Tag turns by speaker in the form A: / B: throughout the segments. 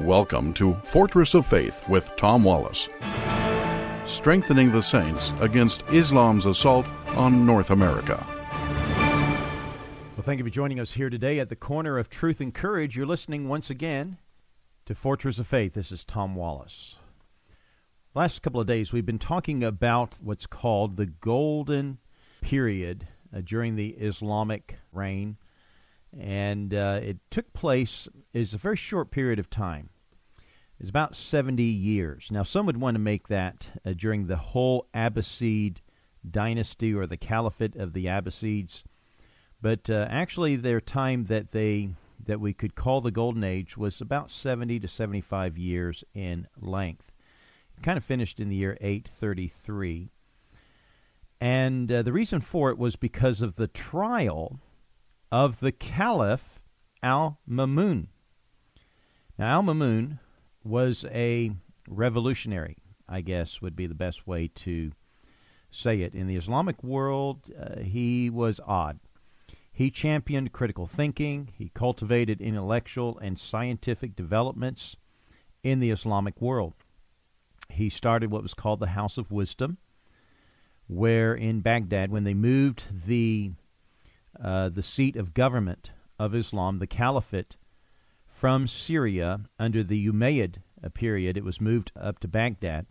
A: Welcome to Fortress of Faith with Tom Wallace. Strengthening the saints against Islam's assault on North America.
B: Well, thank you for joining us here today at the corner of truth and courage. You're listening once again to Fortress of Faith. This is Tom Wallace. Last couple of days, we've been talking about what's called the golden period uh, during the Islamic reign and uh, it took place is a very short period of time. It's about 70 years. Now, some would want to make that uh, during the whole Abbasid dynasty or the caliphate of the Abbasids, but uh, actually, their time that they that we could call the Golden Age was about 70 to 75 years in length. It kind of finished in the year 833. And uh, the reason for it was because of the trial of the Caliph Al Mamun. Now, Al Mamun was a revolutionary, I guess would be the best way to say it. In the Islamic world, uh, he was odd. He championed critical thinking, he cultivated intellectual and scientific developments in the Islamic world. He started what was called the House of Wisdom, where in Baghdad, when they moved the uh, the seat of government of Islam, the Caliphate, from Syria under the Umayyad period. It was moved up to Baghdad,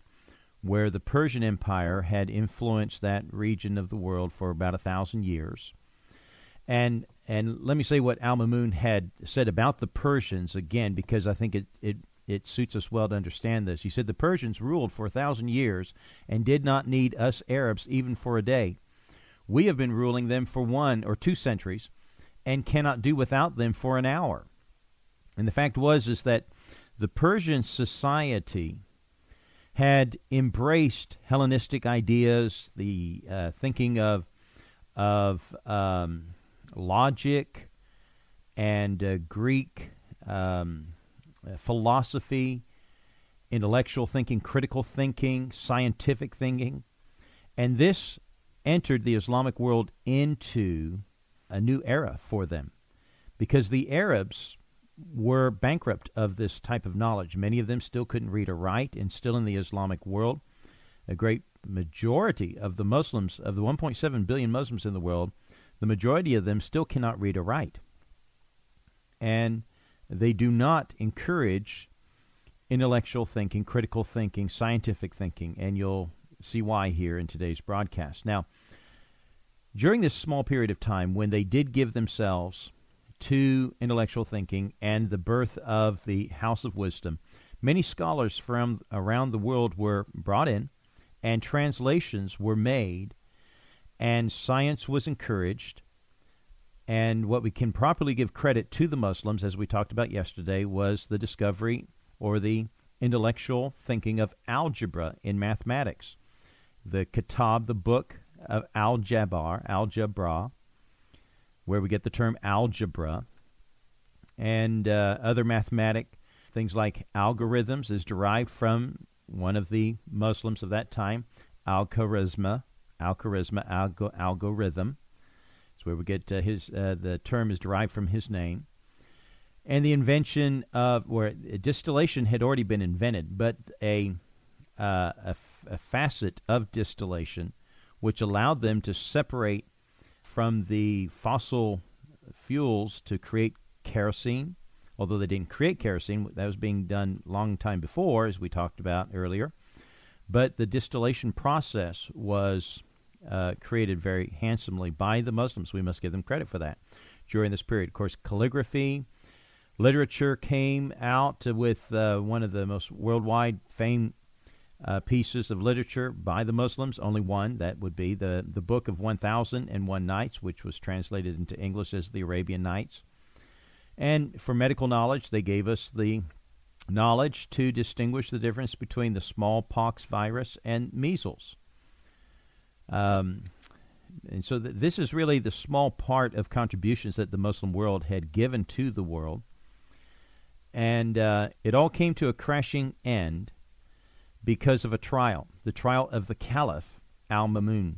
B: where the Persian Empire had influenced that region of the world for about a thousand years. And and let me say what Al Mamun had said about the Persians again, because I think it, it it suits us well to understand this. He said the Persians ruled for a thousand years and did not need us Arabs even for a day. We have been ruling them for one or two centuries and cannot do without them for an hour. And the fact was is that the Persian society had embraced Hellenistic ideas, the uh, thinking of of um, logic and uh, Greek um, philosophy, intellectual thinking, critical thinking, scientific thinking, and this entered the Islamic world into a new era for them because the Arabs were bankrupt of this type of knowledge. Many of them still couldn't read or write, and still in the Islamic world, a great majority of the Muslims, of the 1.7 billion Muslims in the world, the majority of them still cannot read or write. And they do not encourage intellectual thinking, critical thinking, scientific thinking, and you'll see why here in today's broadcast. Now, during this small period of time when they did give themselves to intellectual thinking and the birth of the House of Wisdom, many scholars from around the world were brought in and translations were made and science was encouraged and what we can properly give credit to the Muslims, as we talked about yesterday, was the discovery or the intellectual thinking of algebra in mathematics the Kitab, the book of Al Jabbar, Algebra, where we get the term algebra, and uh, other mathematic things like algorithms is derived from one of the Muslims of that time, Al Khawarizmi, Al Khawarizmi, algo, algorithm. It's where we get uh, his. Uh, the term is derived from his name, and the invention of where distillation had already been invented, but a uh, a a facet of distillation which allowed them to separate from the fossil fuels to create kerosene. Although they didn't create kerosene, that was being done long time before, as we talked about earlier. But the distillation process was uh, created very handsomely by the Muslims. We must give them credit for that during this period. Of course, calligraphy, literature came out with uh, one of the most worldwide famed uh, pieces of literature by the Muslims. Only one, that would be the, the Book of 1001 Nights, which was translated into English as the Arabian Nights. And for medical knowledge, they gave us the knowledge to distinguish the difference between the smallpox virus and measles. Um, and so th- this is really the small part of contributions that the Muslim world had given to the world. And uh, it all came to a crashing end because of a trial, the trial of the Caliph Al Mamun.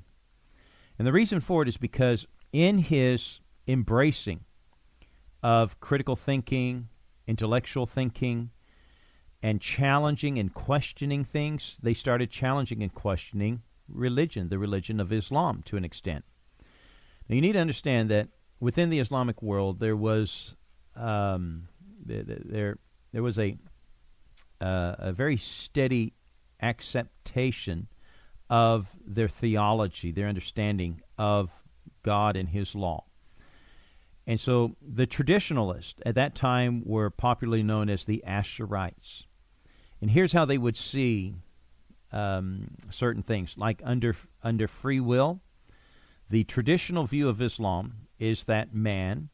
B: And the reason for it is because in his embracing of critical thinking, intellectual thinking, and challenging and questioning things, they started challenging and questioning religion, the religion of Islam, to an extent. Now, you need to understand that within the Islamic world, there was um, there there was a uh, a very steady acceptation of their theology, their understanding of God and His law. And so the traditionalists at that time were popularly known as the Asherites. And here's how they would see um, certain things, like under under free will. The traditional view of Islam is that man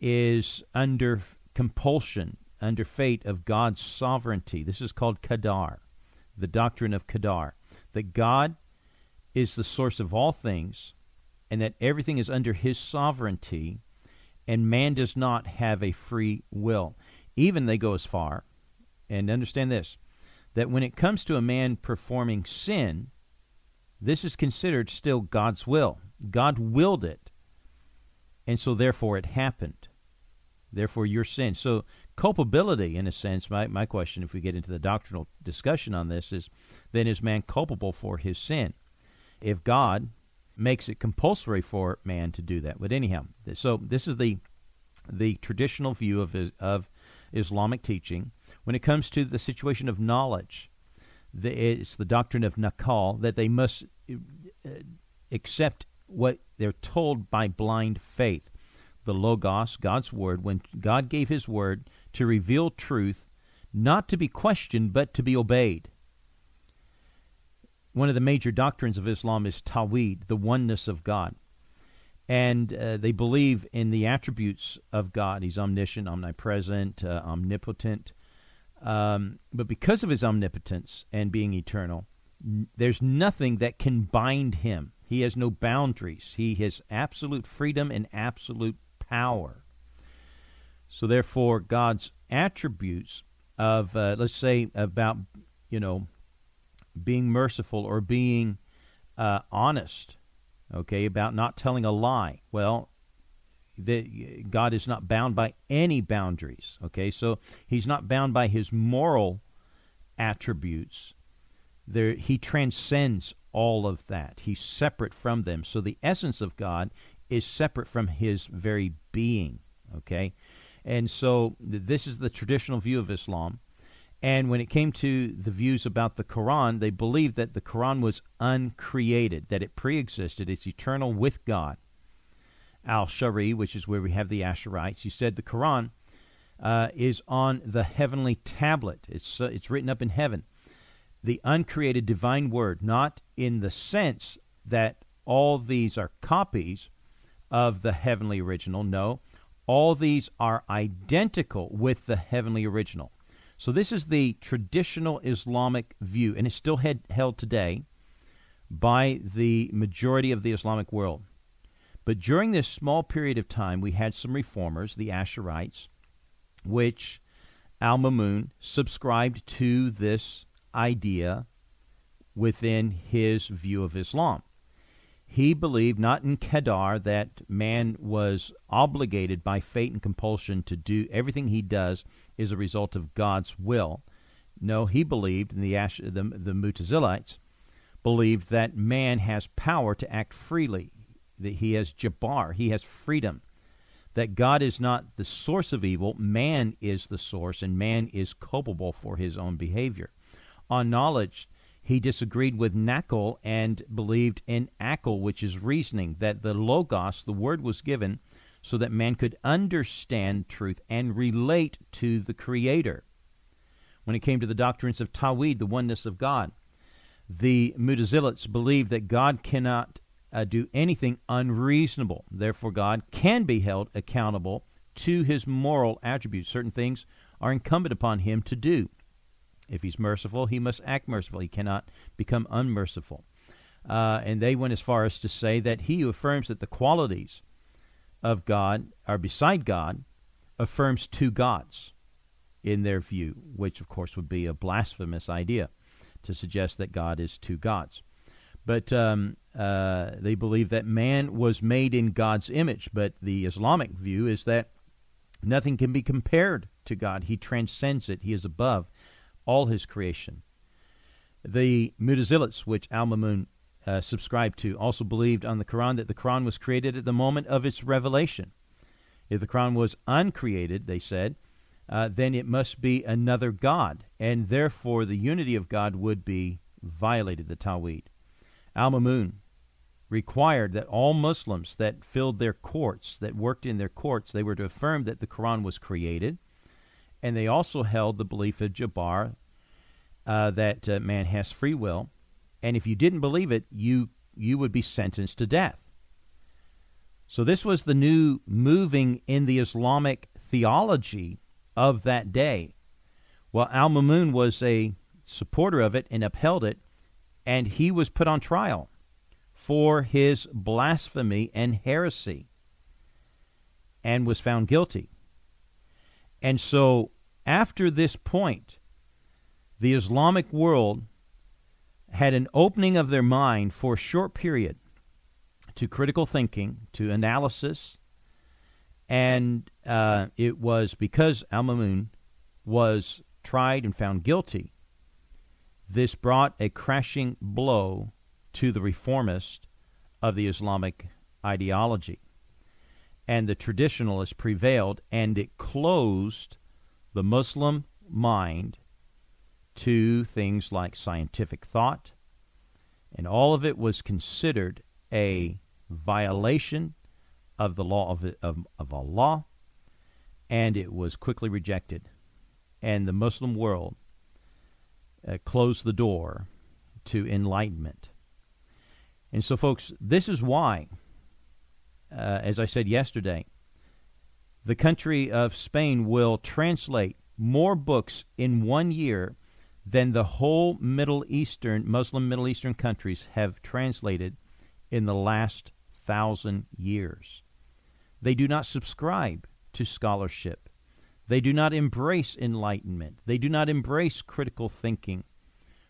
B: is under compulsion, under fate of God's sovereignty. This is called Qadar, the doctrine of Qadar, that God is the source of all things and that everything is under his sovereignty and man does not have a free will. Even they go as far, and understand this, that when it comes to a man performing sin, this is considered still God's will. God willed it, and so therefore it happened. Therefore, your sin. So, culpability, in a sense, my, my question, if we get into the doctrinal discussion on this, is then is man culpable for his sin? If God makes it compulsory for man to do that. But anyhow, so this is the the traditional view of of Islamic teaching when it comes to the situation of knowledge. The, it's the doctrine of nakal that they must uh, accept what they're told by blind faith. The logos, God's word, when God gave His word to reveal truth, not to be questioned but to be obeyed one of the major doctrines of Islam is Tawhid, the oneness of God. And uh, they believe in the attributes of God. He's omniscient, omnipresent, uh, omnipotent. Um, but because of his omnipotence and being eternal, n- there's nothing that can bind him. He has no boundaries. He has absolute freedom and absolute power. So, therefore, God's attributes of, uh, let's say, about, you know, being merciful or being uh, honest, okay, about not telling a lie. Well, God is not bound by any boundaries, okay? So he's not bound by his moral attributes. There, he transcends all of that. He's separate from them. So the essence of God is separate from his very being, okay? And so this is the traditional view of Islam. And when it came to the views about the Quran, they believed that the Quran was uncreated, that it pre-existed, it's eternal with God. Al-Shari, which is where we have the Asherites, he said the Quran uh, is on the heavenly tablet. It's uh, it's written up in heaven, the uncreated divine word, not in the sense that all these are copies of the heavenly original. No, all these are identical with the heavenly original. So this is the traditional Islamic view, and it's still head, held today by the majority of the Islamic world. But during this small period of time, we had some reformers, the Asherites, which Al Mamun subscribed to this idea within his view of Islam. He believed not in Qadar that man was obligated by fate and compulsion to do everything he does is a result of God's will. No, he believed, and the, Ash, the, the Mutazilites believed that man has power to act freely, that he has jabar, he has freedom, that God is not the source of evil, man is the source, and man is culpable for his own behavior. On knowledge, he disagreed with Nakal and believed in Akal, which is reasoning, that the Logos, the word was given so that man could understand truth and relate to the Creator. When it came to the doctrines of Tawhid, the oneness of God, the Mutazilites believed that God cannot uh, do anything unreasonable. Therefore, God can be held accountable to his moral attributes. Certain things are incumbent upon him to do. If he's merciful, he must act merciful. He cannot become unmerciful. Uh, and they went as far as to say that he who affirms that the qualities of God are beside God affirms two gods in their view, which of course would be a blasphemous idea to suggest that God is two gods. But um, uh, they believe that man was made in God's image. But the Islamic view is that nothing can be compared to God. He transcends it. He is above all his creation. The Mutazilites, which Al Mamun uh, subscribed to, also believed on the Quran that the Quran was created at the moment of its revelation. If the Quran was uncreated, they said, uh, then it must be another God, and therefore the unity of God would be violated, the Tawhid. Al Mamun required that all Muslims that filled their courts, that worked in their courts, they were to affirm that the Quran was created, and they also held the belief of Jabbar uh, that uh, man has free will, and if you didn't believe it, you you would be sentenced to death. So this was the new moving in the Islamic theology of that day. Well, Al Mamun was a supporter of it and upheld it, and he was put on trial for his blasphemy and heresy and was found guilty. And so, after this point, the Islamic world had an opening of their mind for a short period to critical thinking, to analysis, and uh, it was because Al Mamun was tried and found guilty. This brought a crashing blow to the reformist of the Islamic ideology. And the traditionalists prevailed, and it closed the Muslim mind to things like scientific thought, and all of it was considered a violation of the law of, of, of Allah, and it was quickly rejected. And the Muslim world uh, closed the door to enlightenment. And so, folks, this is why, uh, as I said yesterday, the country of Spain will translate more books in one year than the whole Middle Eastern, Muslim Middle Eastern countries have translated in the last thousand years. They do not subscribe to scholarship. They do not embrace enlightenment. They do not embrace critical thinking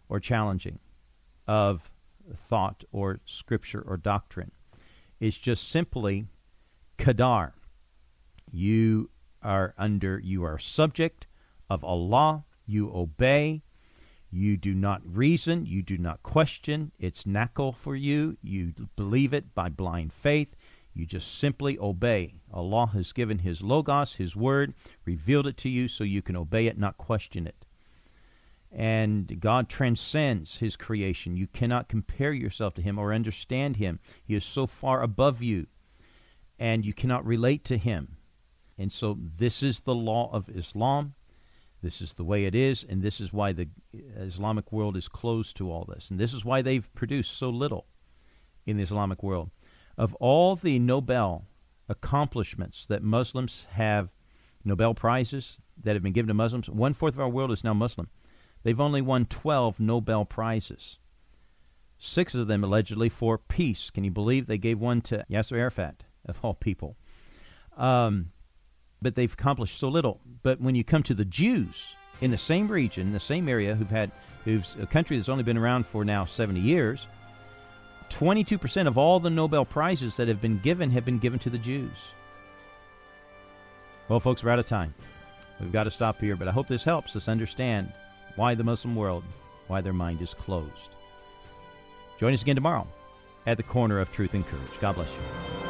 B: or challenging of thought or scripture or doctrine. It's just simply qadar. You are under, you are subject of Allah. You obey. You do not reason. You do not question. It's nakal for you. You believe it by blind faith. You just simply obey. Allah has given His Logos, His Word, revealed it to you so you can obey it, not question it. And God transcends His creation. You cannot compare yourself to Him or understand Him. He is so far above you, and you cannot relate to Him. And so, this is the law of Islam. This is the way it is, and this is why the Islamic world is closed to all this. And this is why they've produced so little in the Islamic world. Of all the Nobel accomplishments that Muslims have, Nobel Prizes that have been given to Muslims, one fourth of our world is now Muslim. They've only won 12 Nobel Prizes, six of them allegedly for peace. Can you believe they gave one to Yasser Arafat, of all people? Um, but they've accomplished so little. But when you come to the Jews in the same region, the same area, who've had who's a country that's only been around for now 70 years, 22% of all the Nobel Prizes that have been given have been given to the Jews. Well, folks, we're out of time. We've got to stop here, but I hope this helps us understand why the Muslim world, why their mind is closed. Join us again tomorrow at the corner of truth and courage. God bless you.